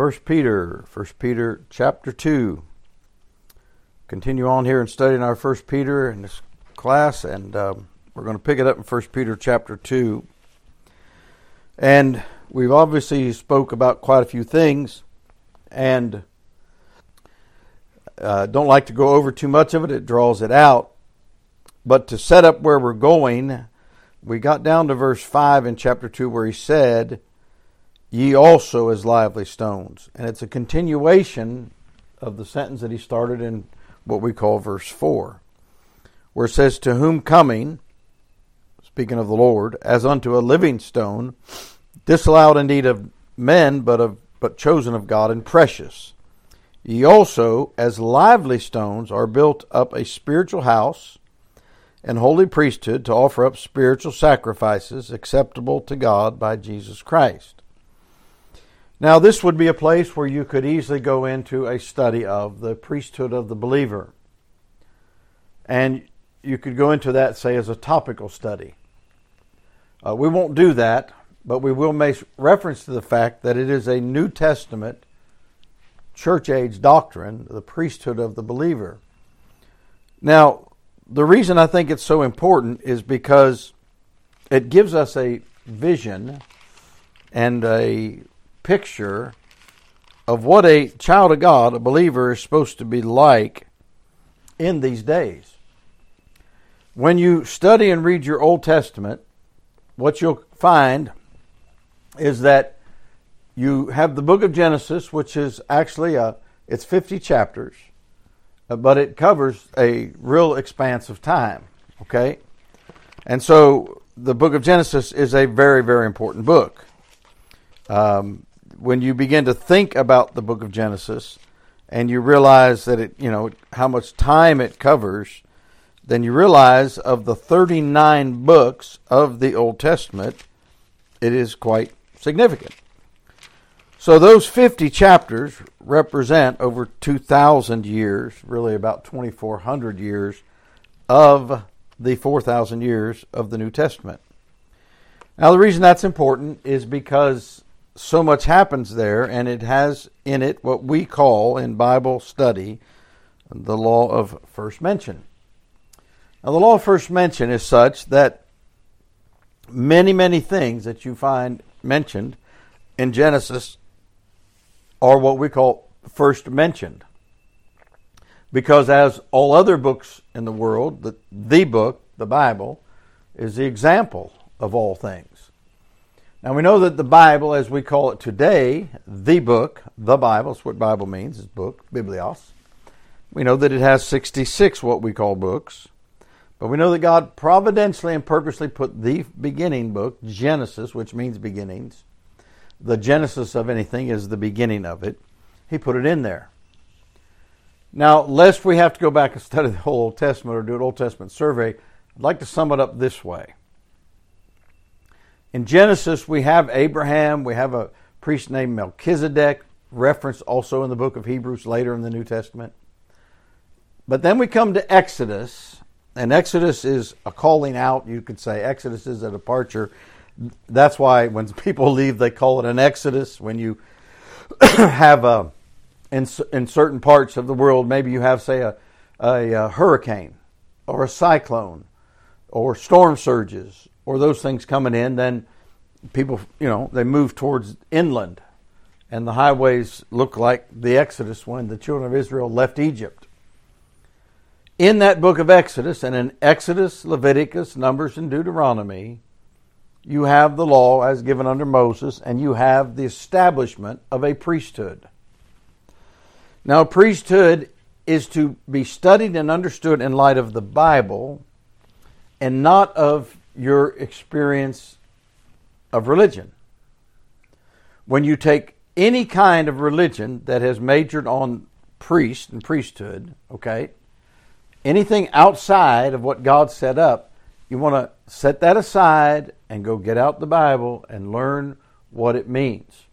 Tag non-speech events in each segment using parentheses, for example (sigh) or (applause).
First Peter, First Peter chapter two. Continue on here and studying our First Peter in this class, and um, we're going to pick it up in First Peter chapter two. And we've obviously spoke about quite a few things, and uh, don't like to go over too much of it. It draws it out. But to set up where we're going, we got down to verse five in chapter two, where he said ye also as lively stones. And it's a continuation of the sentence that he started in what we call verse 4, where it says, To whom coming, speaking of the Lord, as unto a living stone, disallowed indeed of men, but of but chosen of God and precious. Ye also, as lively stones, are built up a spiritual house and holy priesthood to offer up spiritual sacrifices acceptable to God by Jesus Christ. Now, this would be a place where you could easily go into a study of the priesthood of the believer. And you could go into that, say, as a topical study. Uh, we won't do that, but we will make reference to the fact that it is a New Testament church age doctrine, the priesthood of the believer. Now, the reason I think it's so important is because it gives us a vision and a picture of what a child of God, a believer, is supposed to be like in these days. When you study and read your Old Testament, what you'll find is that you have the book of Genesis, which is actually a it's 50 chapters, uh, but it covers a real expanse of time. Okay, and so the book of Genesis is a very very important book. Um, when you begin to think about the book of Genesis and you realize that it, you know, how much time it covers, then you realize of the 39 books of the Old Testament, it is quite significant. So those 50 chapters represent over 2,000 years, really about 2,400 years of the 4,000 years of the New Testament. Now, the reason that's important is because so much happens there, and it has in it what we call in Bible study the law of first mention. Now, the law of first mention is such that many, many things that you find mentioned in Genesis are what we call first mentioned. Because, as all other books in the world, the, the book, the Bible, is the example of all things. Now we know that the Bible, as we call it today, the book, the Bible, that's what Bible means, is book, biblios. We know that it has 66 what we call books. But we know that God providentially and purposely put the beginning book, Genesis, which means beginnings. The genesis of anything is the beginning of it. He put it in there. Now, lest we have to go back and study the whole Old Testament or do an Old Testament survey, I'd like to sum it up this way. In Genesis, we have Abraham, we have a priest named Melchizedek, referenced also in the book of Hebrews later in the New Testament. But then we come to Exodus, and Exodus is a calling out, you could say. Exodus is a departure. That's why when (laughs) people leave, they call it an Exodus. When you (coughs) have a, in, in certain parts of the world, maybe you have, say, a, a, a hurricane or a cyclone or storm surges or those things coming in, then people, you know, they move towards inland. And the highways look like the Exodus when the children of Israel left Egypt. In that book of Exodus, and in Exodus, Leviticus, Numbers, and Deuteronomy, you have the law as given under Moses, and you have the establishment of a priesthood. Now, priesthood is to be studied and understood in light of the Bible and not of your experience of religion. When you take any kind of religion that has majored on priest and priesthood, okay, anything outside of what God set up, you want to set that aside and go get out the Bible and learn what it means.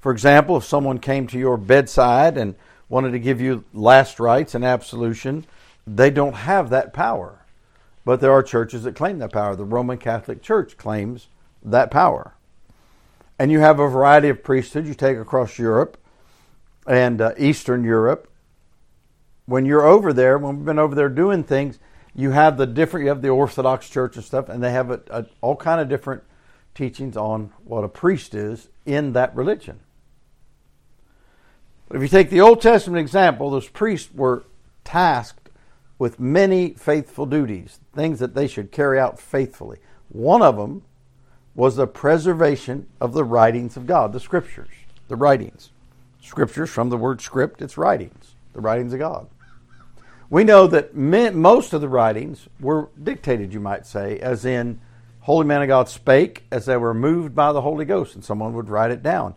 For example, if someone came to your bedside and wanted to give you last rites and absolution, they don't have that power. But there are churches that claim that power. The Roman Catholic Church claims that power. and you have a variety of priesthoods you take across Europe and uh, Eastern Europe. When you're over there, when we've been over there doing things, you have the different. You have the Orthodox Church and stuff, and they have a, a, all kind of different teachings on what a priest is in that religion. But if you take the Old Testament example, those priests were tasked with many faithful duties, things that they should carry out faithfully. One of them was the preservation of the writings of God, the scriptures, the writings. Scriptures from the word script, it's writings, the writings of God. We know that most of the writings were dictated, you might say, as in holy man of God spake as they were moved by the Holy Ghost, and someone would write it down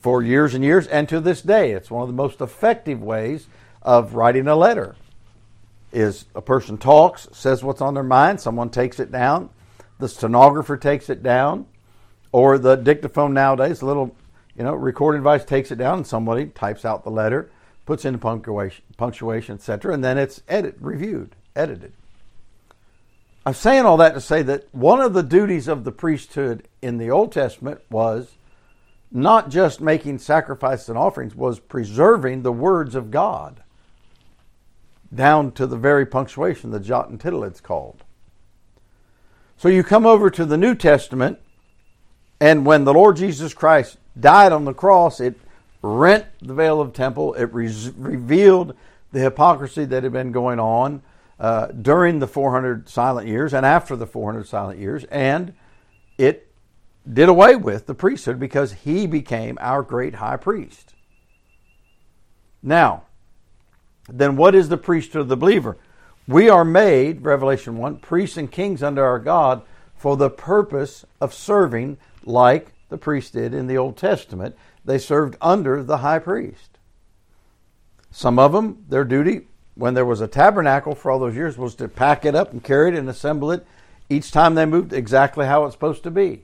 for years and years, and to this day, it's one of the most effective ways of writing a letter. Is a person talks, says what's on their mind, someone takes it down, the stenographer takes it down, or the dictaphone nowadays, a little you know recording device takes it down, and somebody types out the letter, puts in punctuation, punctuation, etc., and then it's edit, reviewed, edited. I'm saying all that to say that one of the duties of the priesthood in the Old Testament was not just making sacrifices and offerings, was preserving the words of God down to the very punctuation, the jot and tittle it's called. So you come over to the New Testament, and when the Lord Jesus Christ died on the cross, it rent the veil of temple, it re- revealed the hypocrisy that had been going on uh, during the 400 silent years and after the 400 silent years, and it did away with the priesthood because he became our great high priest. Now, then what is the priesthood of the believer? We are made, Revelation 1, priests and kings under our God for the purpose of serving like the priests did in the Old Testament. They served under the high priest. Some of them, their duty when there was a tabernacle for all those years was to pack it up and carry it and assemble it each time they moved exactly how it's supposed to be.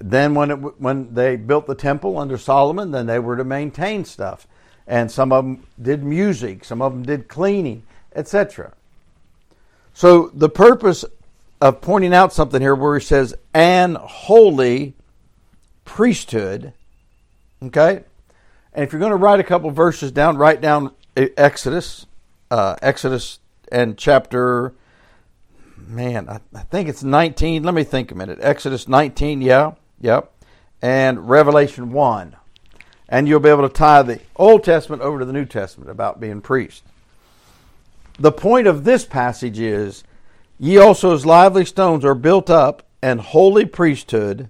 Then when it, when they built the temple under Solomon, then they were to maintain stuff. And some of them did music, some of them did cleaning, etc. So the purpose of pointing out something here where he says, an holy priesthood, okay? And if you're going to write a couple verses down, write down Exodus, uh, Exodus and chapter, man, I, I think it's 19. Let me think a minute. Exodus 19, yeah, yep. And Revelation 1. And you'll be able to tie the Old Testament over to the New Testament about being priest. The point of this passage is ye also as lively stones are built up an holy priesthood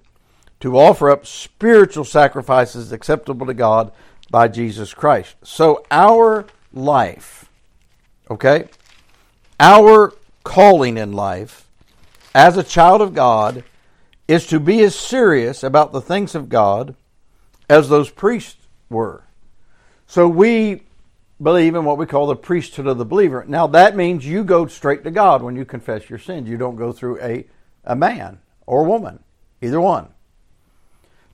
to offer up spiritual sacrifices acceptable to God by Jesus Christ. So our life, okay, our calling in life as a child of God is to be as serious about the things of God as those priests were. So we believe in what we call the priesthood of the believer. Now, that means you go straight to God when you confess your sins. You don't go through a, a man or woman, either one.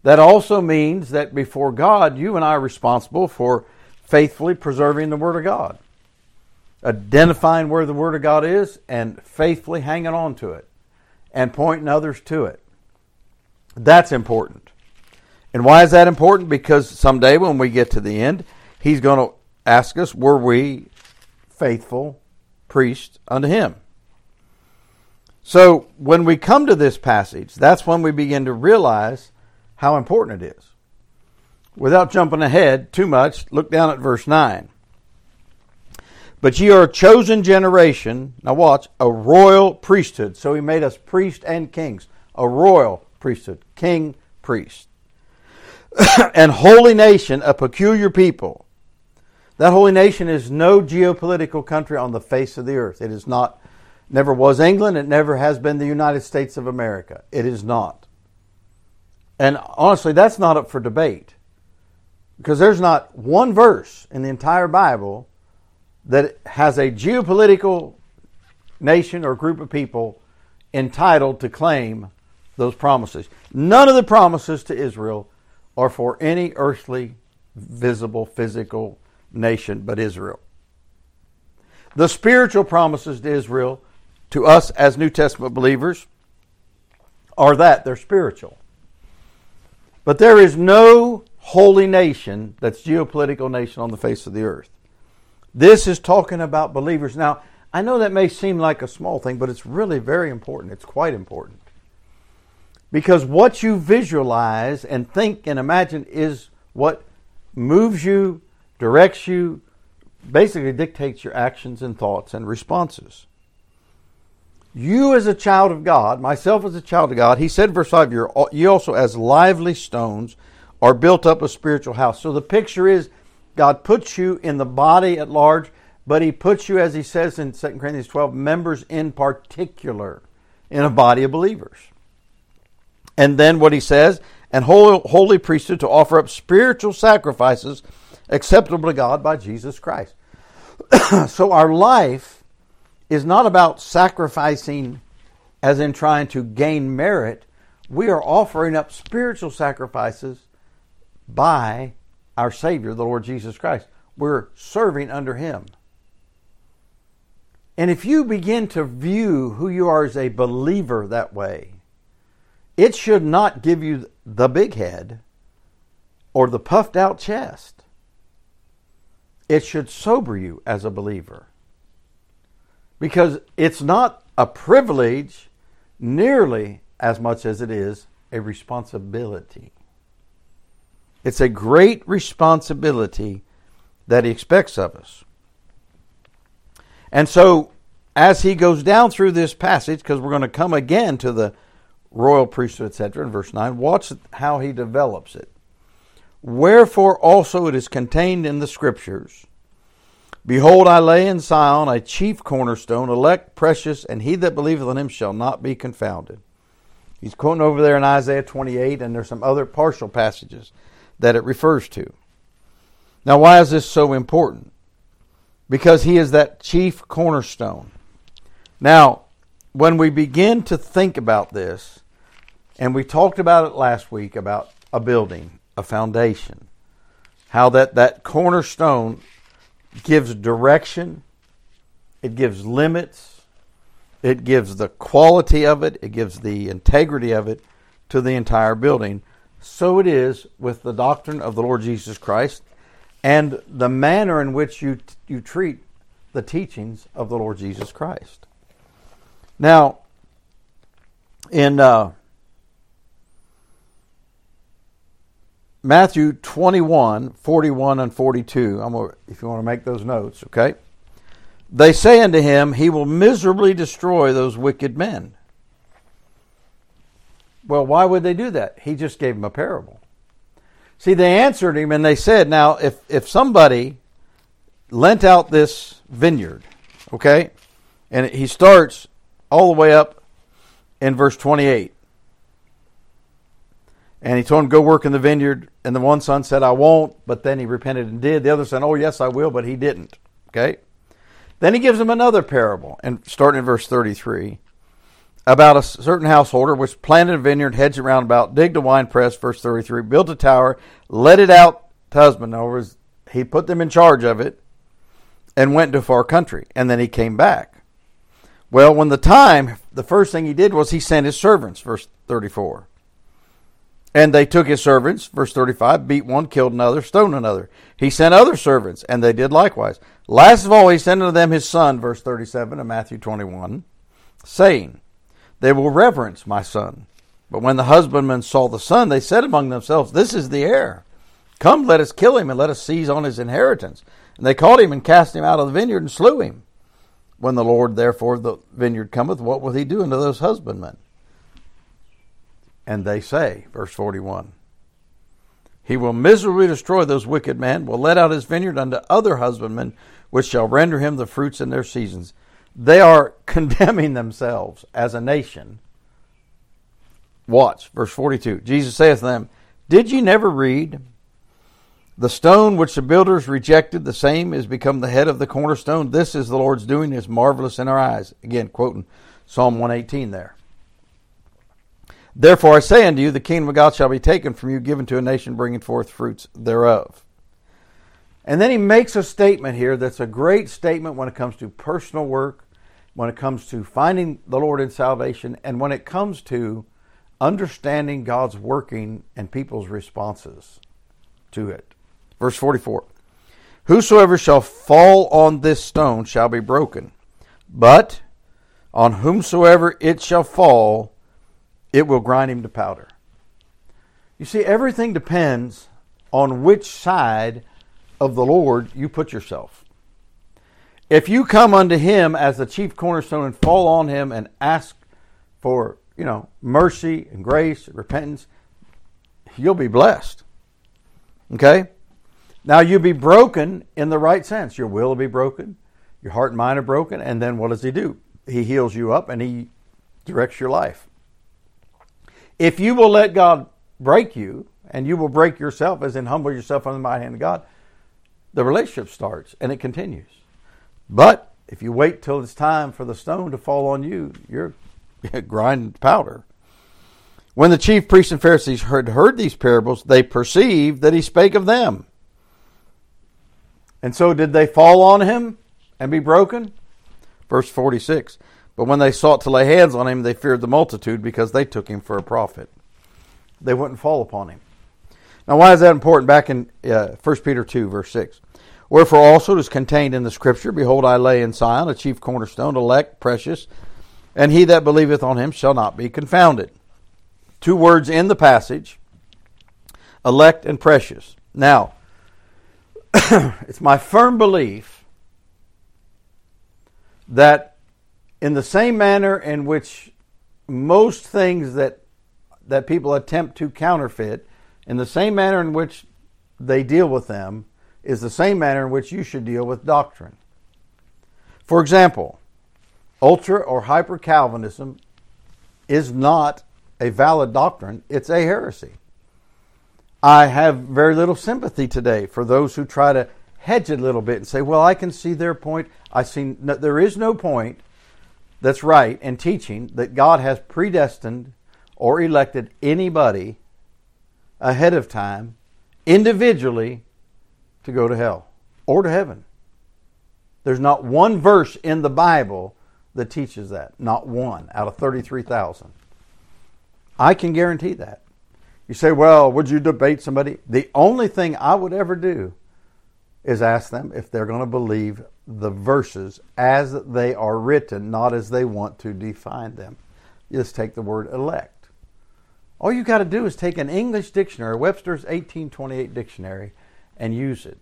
That also means that before God, you and I are responsible for faithfully preserving the Word of God, identifying where the Word of God is, and faithfully hanging on to it and pointing others to it. That's important. And why is that important? Because someday when we get to the end, He's going to ask us, were we faithful priests unto him? So when we come to this passage, that's when we begin to realize how important it is. Without jumping ahead too much, look down at verse 9. But ye are a chosen generation, now watch, a royal priesthood. So he made us priests and kings, a royal priesthood, king, priest. (coughs) and holy nation, a peculiar people that holy nation is no geopolitical country on the face of the earth. It is not, never was England, it never has been the United States of America. It is not. And honestly, that's not up for debate. Because there's not one verse in the entire Bible that has a geopolitical nation or group of people entitled to claim those promises. None of the promises to Israel are for any earthly, visible, physical nation but Israel. The spiritual promises to Israel, to us as New Testament believers, are that they're spiritual. But there is no holy nation that's geopolitical nation on the face of the earth. This is talking about believers. Now, I know that may seem like a small thing, but it's really very important. It's quite important. Because what you visualize and think and imagine is what moves you, directs you, basically dictates your actions and thoughts and responses. You, as a child of God, myself as a child of God, he said, verse 5, you're, also, as lively stones, are built up a spiritual house. So the picture is God puts you in the body at large, but he puts you, as he says in 2 Corinthians 12, members in particular in a body of believers. And then what he says, and holy priesthood to offer up spiritual sacrifices acceptable to God by Jesus Christ. (clears throat) so our life is not about sacrificing as in trying to gain merit. We are offering up spiritual sacrifices by our Savior, the Lord Jesus Christ. We're serving under Him. And if you begin to view who you are as a believer that way, it should not give you the big head or the puffed out chest. It should sober you as a believer. Because it's not a privilege nearly as much as it is a responsibility. It's a great responsibility that he expects of us. And so, as he goes down through this passage, because we're going to come again to the royal priesthood, etc., in verse 9, watch how he develops it. Wherefore also it is contained in the Scriptures Behold, I lay in Zion a chief cornerstone, elect, precious, and he that believeth on him shall not be confounded. He's quoting over there in Isaiah 28, and there's some other partial passages that it refers to. Now, why is this so important? Because he is that chief cornerstone. Now, when we begin to think about this, and we talked about it last week about a building, a foundation, how that, that cornerstone gives direction, it gives limits, it gives the quality of it, it gives the integrity of it to the entire building so it is with the doctrine of the Lord Jesus Christ and the manner in which you, you treat the teachings of the Lord Jesus Christ. Now, in uh, Matthew 21, 41, and 42, I'm gonna, if you want to make those notes, okay? They say unto him, He will miserably destroy those wicked men. Well, why would they do that? He just gave them a parable. See, they answered him and they said, now, if, if somebody lent out this vineyard, okay, and he starts all the way up in verse 28. And he told him, Go work in the vineyard. And the one son said, I won't. But then he repented and did. The other son, Oh, yes, I will. But he didn't. Okay? Then he gives him another parable, and starting in verse 33 about a certain householder which planted a vineyard, hedged it around about, digged a wine press, verse 33, built a tower, let it out to husband. In other words, he put them in charge of it and went to far country. And then he came back. Well, when the time, the first thing he did was he sent his servants, verse 34. And they took his servants, verse 35, beat one, killed another, stoned another. He sent other servants, and they did likewise. Last of all, he sent unto them his son, verse 37 of Matthew 21, saying, they will reverence my son. But when the husbandmen saw the son, they said among themselves, This is the heir. Come, let us kill him, and let us seize on his inheritance. And they caught him and cast him out of the vineyard and slew him. When the Lord therefore the vineyard cometh, what will he do unto those husbandmen? And they say, verse 41, He will miserably destroy those wicked men, will let out his vineyard unto other husbandmen, which shall render him the fruits in their seasons. They are (laughs) condemning themselves as a nation. Watch, verse 42. Jesus saith to them, Did ye never read? The stone which the builders rejected, the same is become the head of the cornerstone. This is the Lord's doing, is marvelous in our eyes. Again, quoting Psalm 118 there. Therefore I say unto you, the kingdom of God shall be taken from you, given to a nation bringing forth fruits thereof. And then he makes a statement here that's a great statement when it comes to personal work, when it comes to finding the Lord in salvation, and when it comes to understanding God's working and people's responses to it. Verse 44 Whosoever shall fall on this stone shall be broken, but on whomsoever it shall fall, it will grind him to powder. You see, everything depends on which side of the Lord you put yourself. If you come unto him as the chief cornerstone and fall on him and ask for, you know, mercy and grace and repentance, you'll be blessed. Okay? Now you'll be broken in the right sense. Your will will be broken, your heart and mind are broken, and then what does he do? He heals you up and he directs your life. If you will let God break you, and you will break yourself, as in humble yourself under the mighty hand of God, the relationship starts and it continues. But if you wait till it's time for the stone to fall on you, you're (laughs) grinding powder. When the chief priests and Pharisees heard, heard these parables, they perceived that he spake of them. And so did they fall on him and be broken? Verse 46. But when they sought to lay hands on him, they feared the multitude because they took him for a prophet. They wouldn't fall upon him. Now, why is that important? Back in uh, 1 Peter 2, verse 6. Wherefore also it is contained in the Scripture Behold, I lay in Sion a chief cornerstone, elect, precious, and he that believeth on him shall not be confounded. Two words in the passage elect and precious. Now, (coughs) it's my firm belief that in the same manner in which most things that that people attempt to counterfeit, in the same manner in which they deal with them, is the same manner in which you should deal with doctrine. For example, ultra or hyper Calvinism is not a valid doctrine, it's a heresy. I have very little sympathy today for those who try to hedge it a little bit and say, well, I can see their point. I see no, there is no point that's right in teaching that God has predestined or elected anybody ahead of time individually to go to hell or to heaven. There's not one verse in the Bible that teaches that. Not one out of 33,000. I can guarantee that. You say, well, would you debate somebody? The only thing I would ever do is ask them if they're going to believe the verses as they are written, not as they want to define them. Just take the word elect. All you got to do is take an English dictionary, Webster's 1828 dictionary, and use it.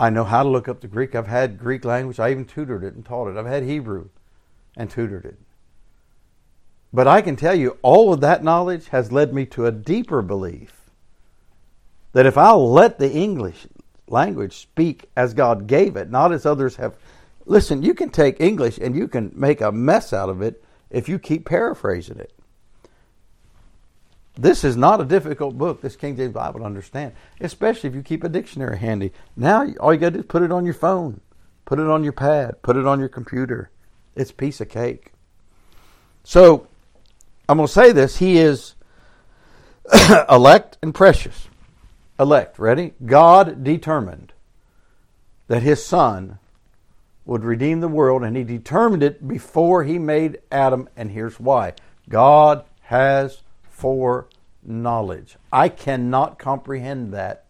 I know how to look up the Greek. I've had Greek language. I even tutored it and taught it. I've had Hebrew and tutored it. But I can tell you, all of that knowledge has led me to a deeper belief that if I'll let the English language speak as God gave it, not as others have. Listen, you can take English and you can make a mess out of it if you keep paraphrasing it. This is not a difficult book, this King James Bible, to understand, especially if you keep a dictionary handy. Now, all you got to do is put it on your phone, put it on your pad, put it on your computer. It's piece of cake. So, I'm going to say this He is (coughs) elect and precious. Elect, ready? God determined that His Son would redeem the world, and He determined it before He made Adam, and here's why God has foreknowledge. I cannot comprehend that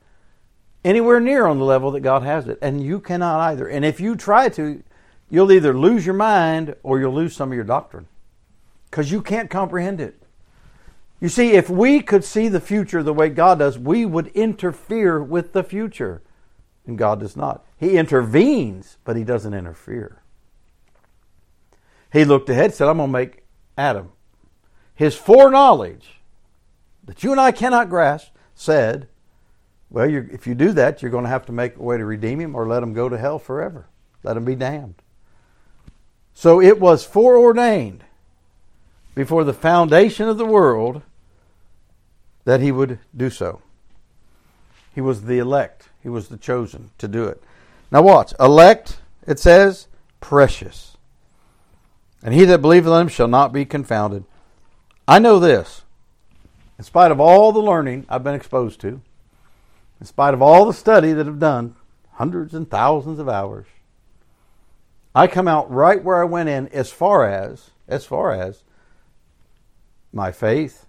anywhere near on the level that God has it, and you cannot either. And if you try to, you'll either lose your mind or you'll lose some of your doctrine because you can't comprehend it. You see, if we could see the future the way God does, we would interfere with the future. And God does not. He intervenes, but He doesn't interfere. He looked ahead, said, I'm going to make Adam. His foreknowledge that you and I cannot grasp said, well, if you do that, you're going to have to make a way to redeem him or let him go to hell forever. Let him be damned. So it was foreordained before the foundation of the world that he would do so. He was the elect, he was the chosen to do it. Now, watch. Elect, it says, precious. And he that believeth in him shall not be confounded. I know this in spite of all the learning I've been exposed to, in spite of all the study that I've done, hundreds and thousands of hours, I come out right where I went in as far as, as far as my faith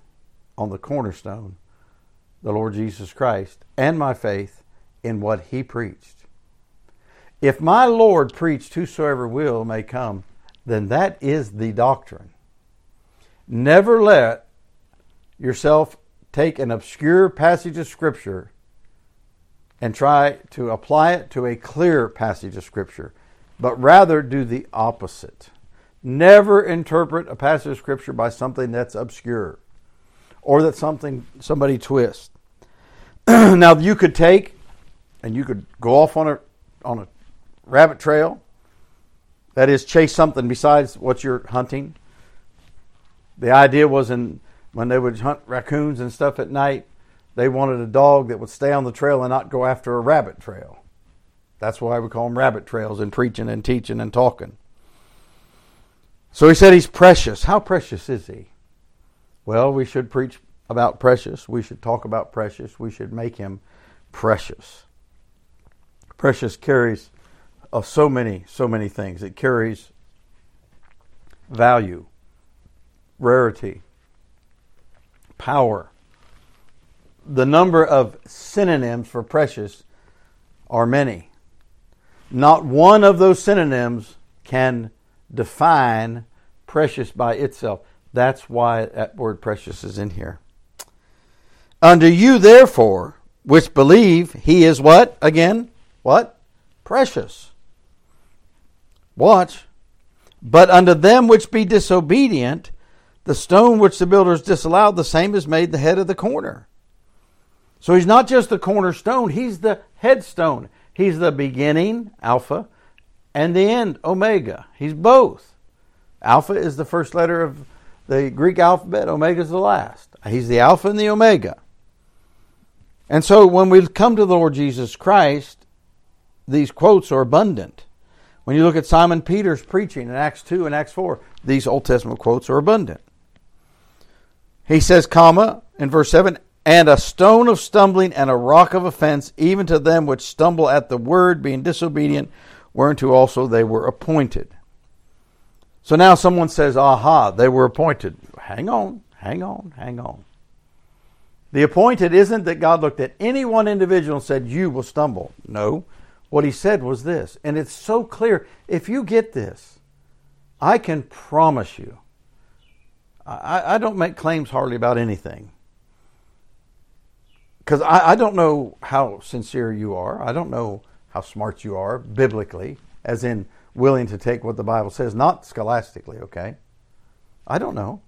on the cornerstone, the Lord Jesus Christ, and my faith in what he preached. If my Lord preached, whosoever will may come, then that is the doctrine. Never let yourself take an obscure passage of Scripture and try to apply it to a clear passage of Scripture, but rather do the opposite. Never interpret a passage of Scripture by something that's obscure or that something somebody twists. (clears throat) now you could take and you could go off on a on a rabbit trail. That is, chase something besides what you're hunting. The idea was in when they would hunt raccoons and stuff at night, they wanted a dog that would stay on the trail and not go after a rabbit trail. That's why we call them rabbit trails in preaching and teaching and talking. So he said he's precious. How precious is he? Well, we should preach about precious. We should talk about precious. We should make him precious. Precious carries uh, so many, so many things. It carries value, rarity, power. The number of synonyms for precious are many. Not one of those synonyms can define precious by itself. That's why that word precious is in here. Unto you, therefore, which believe, he is what? Again, what? Precious. Watch. But unto them which be disobedient, the stone which the builders disallowed, the same is made the head of the corner. So he's not just the cornerstone, he's the headstone. He's the beginning, Alpha, and the end, Omega. He's both. Alpha is the first letter of the Greek alphabet, Omega is the last. He's the Alpha and the Omega. And so when we come to the Lord Jesus Christ, these quotes are abundant. When you look at Simon Peter's preaching in Acts 2 and Acts 4, these Old Testament quotes are abundant. He says, comma, in verse 7, and a stone of stumbling and a rock of offense, even to them which stumble at the word, being disobedient, whereunto also they were appointed. So now someone says, aha, they were appointed. Hang on, hang on, hang on. The appointed isn't that God looked at any one individual and said, You will stumble. No. What he said was this, and it's so clear. If you get this, I can promise you, I, I don't make claims hardly about anything. Because I, I don't know how sincere you are. I don't know how smart you are biblically, as in willing to take what the Bible says, not scholastically, okay? I don't know.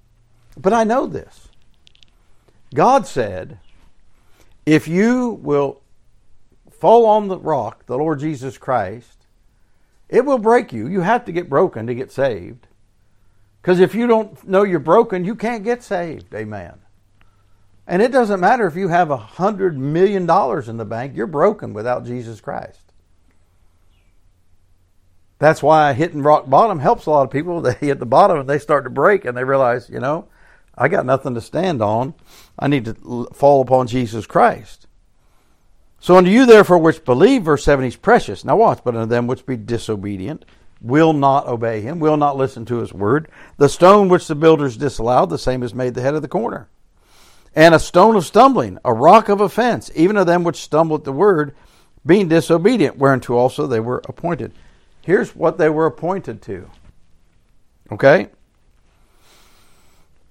But I know this. God said, if you will fall on the rock, the Lord Jesus Christ, it will break you. You have to get broken to get saved. Because if you don't know you're broken, you can't get saved. Amen. And it doesn't matter if you have a hundred million dollars in the bank, you're broken without Jesus Christ. That's why hitting rock bottom helps a lot of people. They hit the bottom and they start to break and they realize, you know, I got nothing to stand on. I need to fall upon Jesus Christ. So unto you therefore which believe, verse 7, he's precious. Now watch, but unto them which be disobedient, will not obey him, will not listen to his word. The stone which the builders disallowed, the same is made the head of the corner. And a stone of stumbling, a rock of offense, even of them which stumble at the word, being disobedient, whereunto also they were appointed. Here's what they were appointed to. Okay?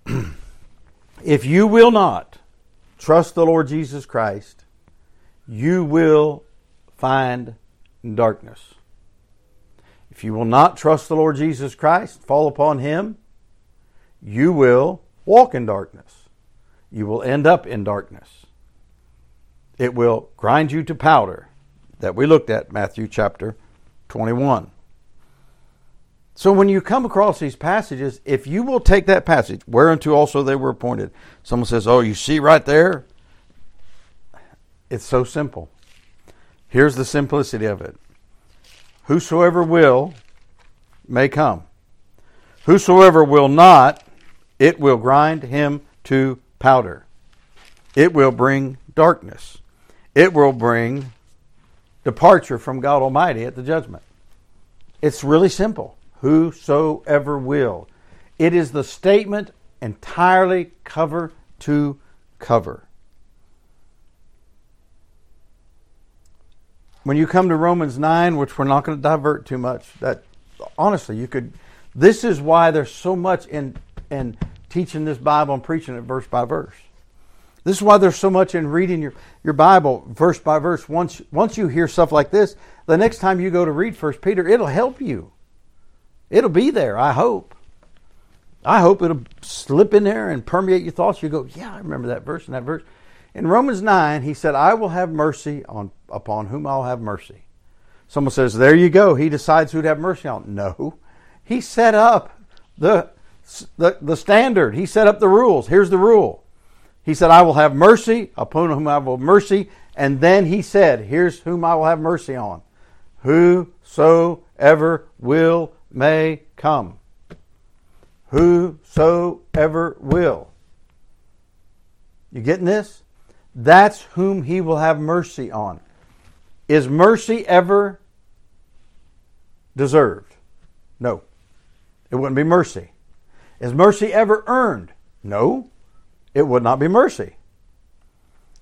(clears throat) if you will not trust the Lord Jesus Christ, you will find darkness. If you will not trust the Lord Jesus Christ, fall upon Him, you will walk in darkness. You will end up in darkness. It will grind you to powder that we looked at Matthew chapter 21. So when you come across these passages, if you will take that passage, whereunto also they were appointed, someone says, Oh, you see right there? It's so simple. Here's the simplicity of it Whosoever will may come. Whosoever will not, it will grind him to powder. It will bring darkness. It will bring departure from God Almighty at the judgment. It's really simple. Whosoever will. It is the statement entirely cover to cover. When you come to Romans 9, which we're not going to divert too much, that honestly, you could this is why there's so much in in teaching this Bible and preaching it verse by verse. This is why there's so much in reading your, your Bible verse by verse. Once once you hear stuff like this, the next time you go to read First Peter, it'll help you. It'll be there, I hope. I hope it'll slip in there and permeate your thoughts. You go, yeah, I remember that verse and that verse. In Romans 9, he said, I will have mercy on upon whom I'll have mercy. Someone says, There you go. He decides who to have mercy on. No. He set up the, the, the standard. He set up the rules. Here's the rule. He said, I will have mercy upon whom I will have mercy. And then he said, Here's whom I will have mercy on. Whosoever will may come. Whosoever will. You getting this? That's whom he will have mercy on. Is mercy ever deserved? No. It wouldn't be mercy. Is mercy ever earned? No. It would not be mercy.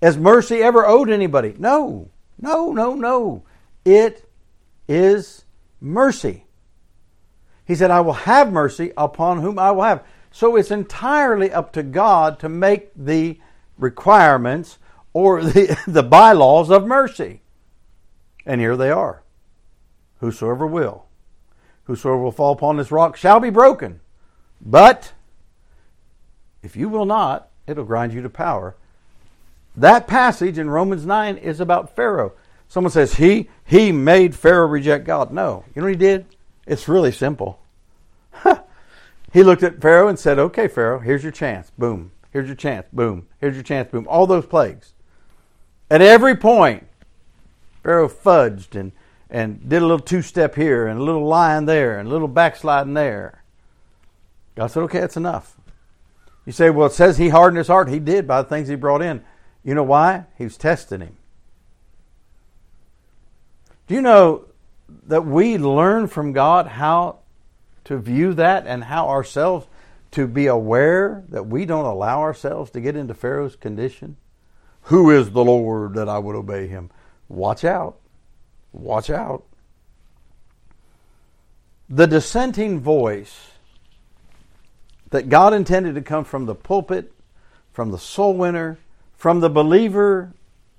Is mercy ever owed anybody? No. No, no, no. It is mercy. He said, I will have mercy upon whom I will have. So it's entirely up to God to make the requirements or (laughs) the, the bylaws of mercy. And here they are. Whosoever will. Whosoever will fall upon this rock shall be broken. But if you will not, it'll grind you to power. That passage in Romans 9 is about Pharaoh. Someone says, He he made Pharaoh reject God. No. You know what he did? It's really simple. (laughs) he looked at Pharaoh and said, Okay, Pharaoh, here's your chance. Boom. Here's your chance. Boom. Here's your chance. Boom. All those plagues. At every point, Pharaoh fudged and, and did a little two step here and a little lying there and a little backsliding there. God said, okay, that's enough. You say, well, it says he hardened his heart. He did by the things he brought in. You know why? He was testing him. Do you know that we learn from God how to view that and how ourselves to be aware that we don't allow ourselves to get into Pharaoh's condition? Who is the Lord that I would obey him? Watch out. Watch out. The dissenting voice that God intended to come from the pulpit, from the soul winner, from the believer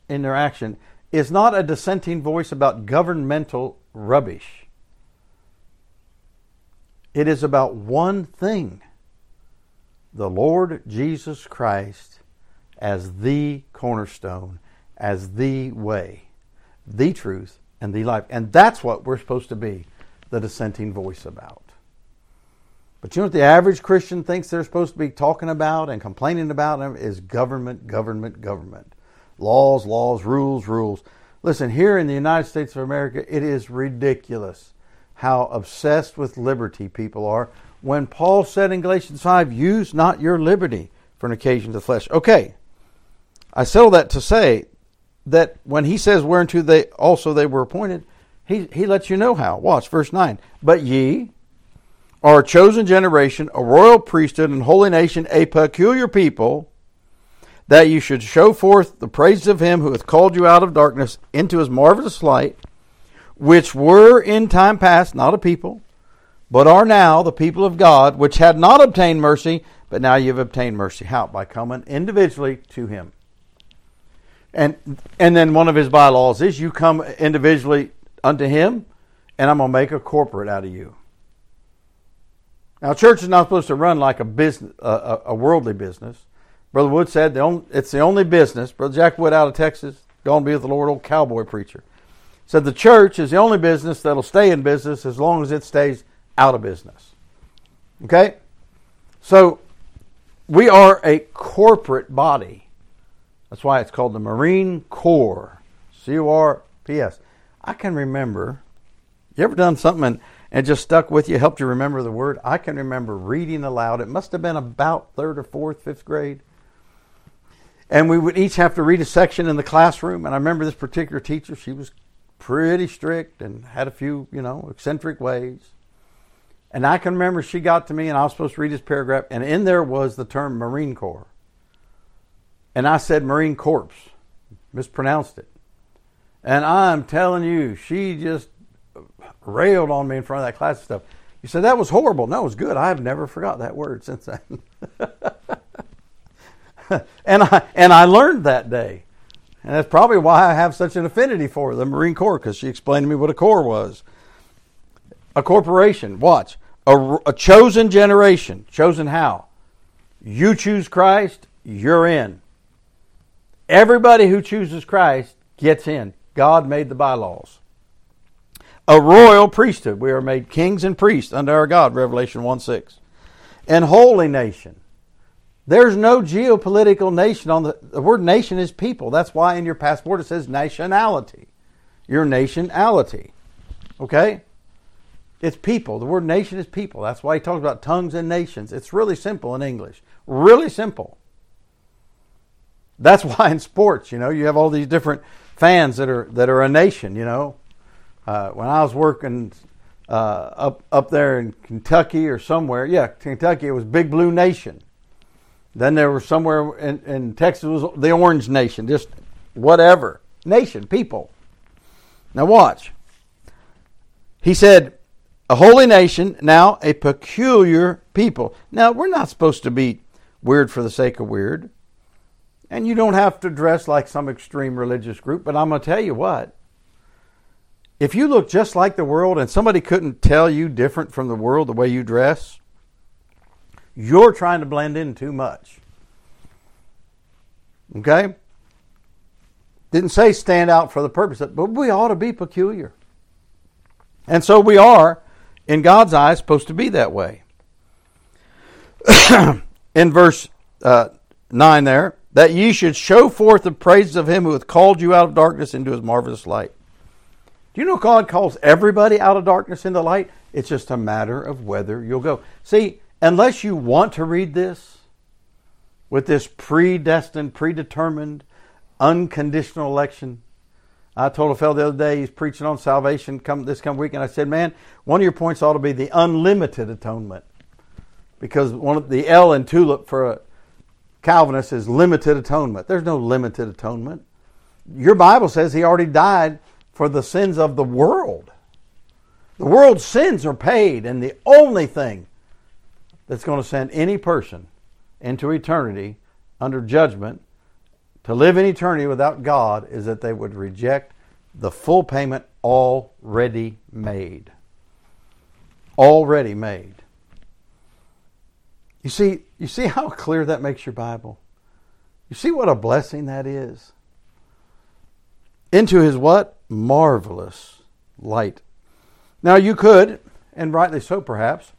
in their action is not a dissenting voice about governmental rubbish. It is about one thing the Lord Jesus Christ as the cornerstone, as the way, the truth, and the life. And that's what we're supposed to be the dissenting voice about. But you know what the average Christian thinks they're supposed to be talking about and complaining about is government, government, government. Laws, laws, rules, rules. Listen, here in the United States of America, it is ridiculous how obsessed with liberty people are. When Paul said in Galatians 5, use not your liberty for an occasion to the flesh. Okay, I settle that to say that when he says whereunto they also they were appointed, he, he lets you know how. Watch verse 9. But ye are a chosen generation, a royal priesthood, and holy nation, a peculiar people, that you should show forth the praises of him who hath called you out of darkness into his marvelous light, which were in time past not a people, but are now the people of God, which had not obtained mercy, but now you have obtained mercy. How? By coming individually to him. And and then one of his bylaws is you come individually unto him, and I'm going to make a corporate out of you. Now, church is not supposed to run like a business, a, a worldly business. Brother Wood said the only, it's the only business. Brother Jack Wood out of Texas, going to be with the Lord, old cowboy preacher, said the church is the only business that'll stay in business as long as it stays out of business. Okay, so we are a corporate body. That's why it's called the Marine Corps. C O R P S. I can remember. You ever done something and just stuck with you, helped you remember the word? I can remember reading aloud. It must have been about third or fourth, fifth grade. And we would each have to read a section in the classroom. And I remember this particular teacher, she was pretty strict and had a few, you know, eccentric ways. And I can remember she got to me and I was supposed to read this paragraph, and in there was the term Marine Corps. And I said Marine Corps, mispronounced it. And I'm telling you, she just railed on me in front of that class and stuff. You said that was horrible. No, it was good. I've never forgot that word since then. (laughs) and I and I learned that day. And that's probably why I have such an affinity for the Marine Corps because she explained to me what a corps was. A corporation, watch, a, a chosen generation. Chosen how? You choose Christ, you're in. Everybody who chooses Christ gets in. God made the bylaws. A royal priesthood. We are made kings and priests under our God, Revelation 1 6. And holy nation. There's no geopolitical nation on the the word nation is people. That's why in your passport it says nationality. Your nationality. Okay? It's people. The word nation is people. That's why he talks about tongues and nations. It's really simple in English. Really simple. That's (laughs) why in sports, you know, you have all these different fans that are that are a nation. You know, uh, when I was working uh, up up there in Kentucky or somewhere, yeah, Kentucky, it was Big Blue Nation. Then there was somewhere in, in Texas was the Orange Nation, just whatever nation, people. Now watch. He said, a holy nation, now a peculiar people. Now we're not supposed to be weird for the sake of weird. And you don't have to dress like some extreme religious group, but I'm going to tell you what. If you look just like the world and somebody couldn't tell you different from the world the way you dress, you're trying to blend in too much. Okay? Didn't say stand out for the purpose, of, but we ought to be peculiar. And so we are, in God's eyes, supposed to be that way. (coughs) in verse uh, 9 there, that ye should show forth the praises of him who hath called you out of darkness into his marvelous light. You know God calls everybody out of darkness into light? It's just a matter of whether you'll go. See, unless you want to read this with this predestined, predetermined, unconditional election, I told a fellow the other day he's preaching on salvation come this come week, and I said, "Man, one of your points ought to be the unlimited atonement, because one of the L in tulip for a Calvinist is limited atonement. There's no limited atonement. Your Bible says he already died for the sins of the world. The world's sins are paid, and the only thing that's going to send any person into eternity under judgment to live in eternity without God is that they would reject the full payment already made. Already made. You see, you see how clear that makes your Bible? You see what a blessing that is? Into his what? Marvelous light. Now you could, and rightly so perhaps,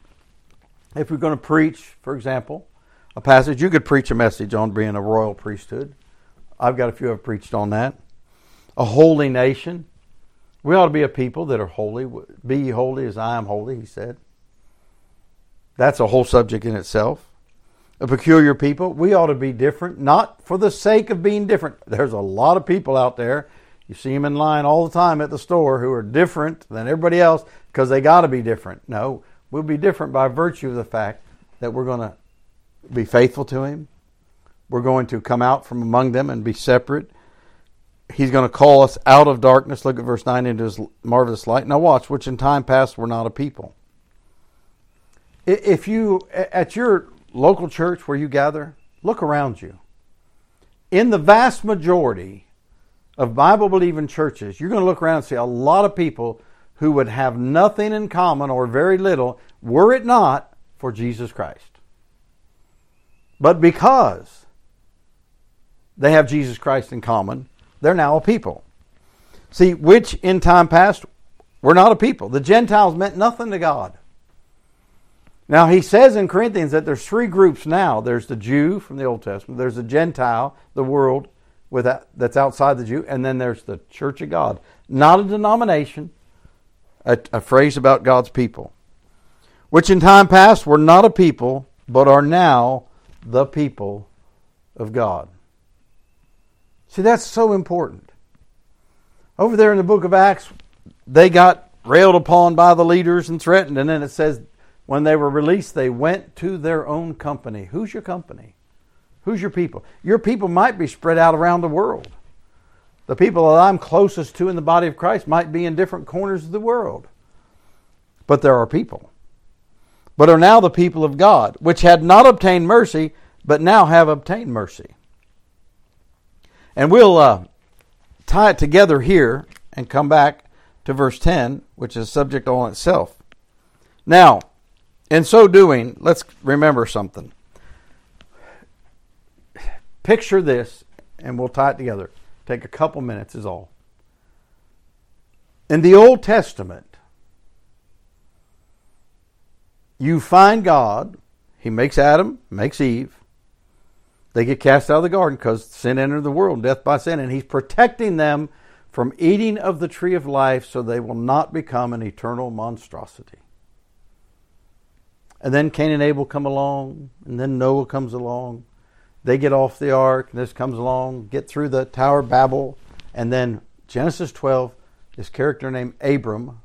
if we're going to preach, for example, a passage, you could preach a message on being a royal priesthood. I've got a few I've preached on that. A holy nation. We ought to be a people that are holy. Be ye holy as I am holy, he said. That's a whole subject in itself. A peculiar people. We ought to be different, not for the sake of being different. There's a lot of people out there. You see them in line all the time at the store who are different than everybody else because they got to be different. No, we'll be different by virtue of the fact that we're going to be faithful to Him. We're going to come out from among them and be separate. He's going to call us out of darkness. Look at verse 9 into His marvelous light. Now, watch, which in time past were not a people if you, at your local church where you gather, look around you. In the vast majority of Bible believing churches, you're going to look around and see a lot of people who would have nothing in common or very little were it not for Jesus Christ. But because they have Jesus Christ in common, they're now a people. See, which in time past were not a people. The Gentiles meant nothing to God. Now, he says in Corinthians that there's three groups now there's the Jew from the Old Testament, there's the Gentile, the world that's outside the Jew, and then there's the church of God. Not a denomination, a, a phrase about God's people, which in time past were not a people, but are now the people of God. See, that's so important. Over there in the book of Acts, they got railed upon by the leaders and threatened, and then it says when they were released, they went to their own company. Who's your company? Who's your people? Your people might be spread out around the world. The people that I'm closest to in the body of Christ might be in different corners of the world. But there are people. But are now the people of God, which had not obtained mercy, but now have obtained mercy. And we'll uh, tie it together here and come back to verse 10, which is subject all itself. Now, in so doing, let's remember something. Picture this, and we'll tie it together. Take a couple minutes, is all. In the Old Testament, you find God, He makes Adam, makes Eve. They get cast out of the garden because sin entered the world, death by sin, and He's protecting them from eating of the tree of life so they will not become an eternal monstrosity. And then Cain and Abel come along, and then Noah comes along. They get off the ark, and this comes along, get through the Tower of Babel, and then Genesis 12, this character named Abram,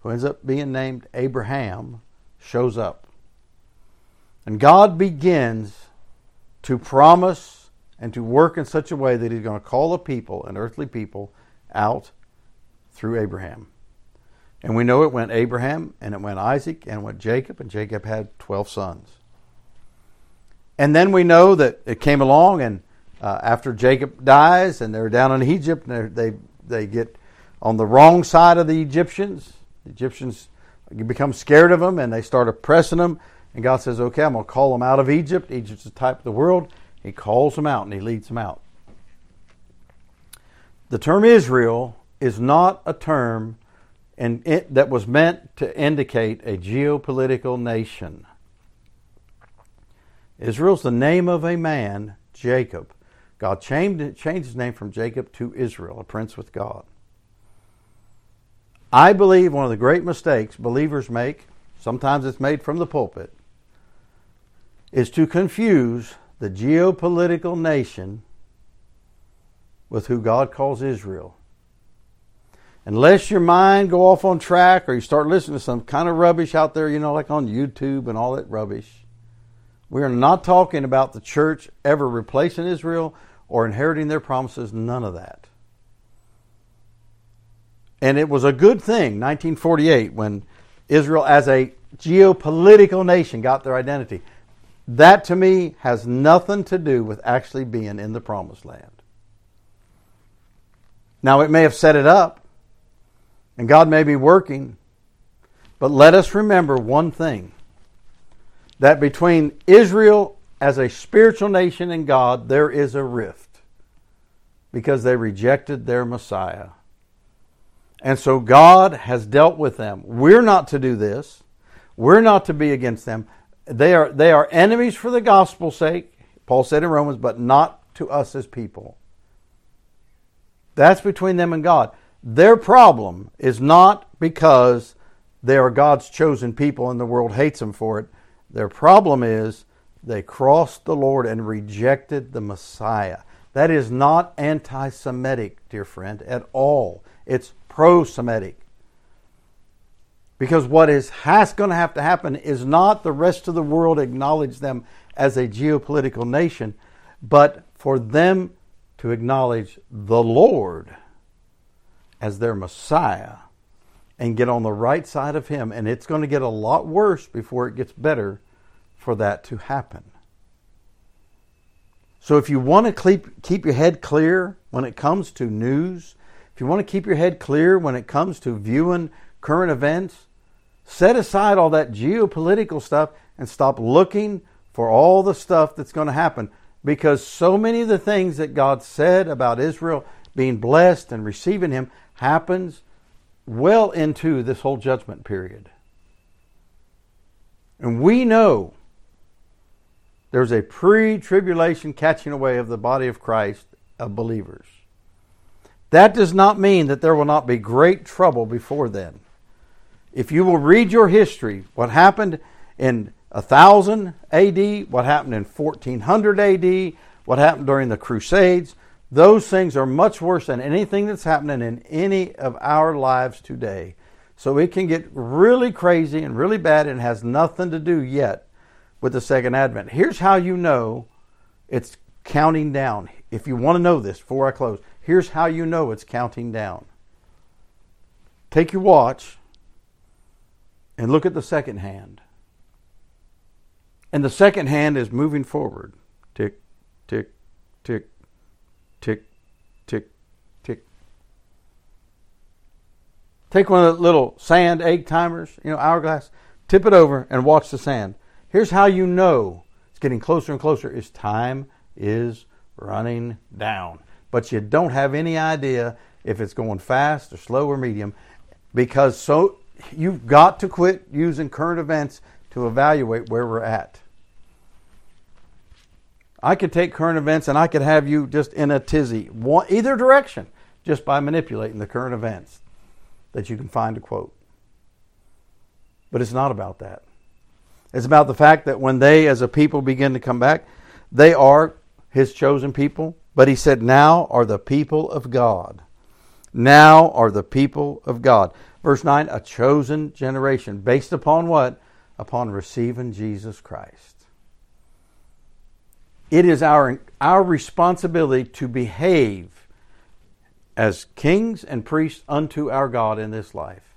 who ends up being named Abraham, shows up. And God begins to promise and to work in such a way that He's going to call the people, an earthly people, out through Abraham. And we know it went Abraham, and it went Isaac, and it went Jacob, and Jacob had 12 sons. And then we know that it came along, and uh, after Jacob dies, and they're down in Egypt, and they, they get on the wrong side of the Egyptians. The Egyptians become scared of them, and they start oppressing them. And God says, Okay, I'm going to call them out of Egypt. Egypt's the type of the world. He calls them out, and He leads them out. The term Israel is not a term it, that was meant to indicate a geopolitical nation. Israel's the name of a man, Jacob. God changed, changed his name from Jacob to Israel, a prince with God. I believe one of the great mistakes believers make, sometimes it's made from the pulpit, is to confuse the geopolitical nation with who God calls Israel. Unless your mind go off on track or you start listening to some kind of rubbish out there, you know, like on YouTube and all that rubbish. We are not talking about the church ever replacing Israel or inheriting their promises, none of that. And it was a good thing, 1948, when Israel, as a geopolitical nation, got their identity. That to me has nothing to do with actually being in the promised land. Now, it may have set it up, and God may be working, but let us remember one thing that between Israel as a spiritual nation and God, there is a rift because they rejected their Messiah. And so God has dealt with them. We're not to do this. We're not to be against them. They are, they are enemies for the gospel's sake, Paul said in Romans, but not to us as people. That's between them and God. Their problem is not because they are God's chosen people and the world hates them for it. Their problem is they crossed the Lord and rejected the Messiah. That is not anti Semitic, dear friend, at all. It's pro Semitic. Because what is has going to have to happen is not the rest of the world acknowledge them as a geopolitical nation, but for them to acknowledge the Lord as their Messiah and get on the right side of Him. And it's going to get a lot worse before it gets better for that to happen. So if you want to keep, your head clear when it comes to news, if you want to keep your head clear when it comes to viewing current events, set aside all that geopolitical stuff and stop looking for all the stuff that's going to happen because so many of the things that God said about Israel being blessed and receiving Him happens well into this whole judgment period. And we know there's a pre tribulation catching away of the body of Christ of believers. That does not mean that there will not be great trouble before then. If you will read your history, what happened in 1000 AD, what happened in 1400 AD, what happened during the Crusades. Those things are much worse than anything that's happening in any of our lives today. So it can get really crazy and really bad and has nothing to do yet with the second advent. Here's how you know it's counting down. If you want to know this before I close, here's how you know it's counting down. Take your watch and look at the second hand. And the second hand is moving forward. Tick, tick, tick, tick, tick, tick. Take one of the little sand egg timers, you know, hourglass, tip it over and watch the sand. Here's how you know it's getting closer and closer is time is running down. But you don't have any idea if it's going fast or slow or medium because so you've got to quit using current events to evaluate where we're at. I could take current events and I could have you just in a tizzy, one, either direction, just by manipulating the current events that you can find a quote. But it's not about that. It's about the fact that when they, as a people, begin to come back, they are his chosen people. But he said, Now are the people of God. Now are the people of God. Verse 9, a chosen generation. Based upon what? Upon receiving Jesus Christ. It is our, our responsibility to behave as kings and priests unto our God in this life.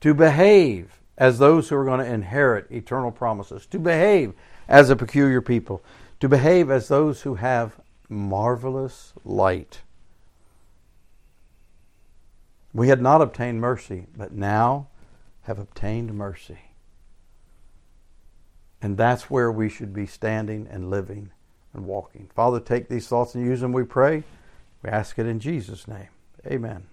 To behave as those who are going to inherit eternal promises. To behave as a peculiar people. To behave as those who have marvelous light. We had not obtained mercy, but now have obtained mercy. And that's where we should be standing and living and walking. Father, take these thoughts and use them, we pray. We ask it in Jesus' name. Amen.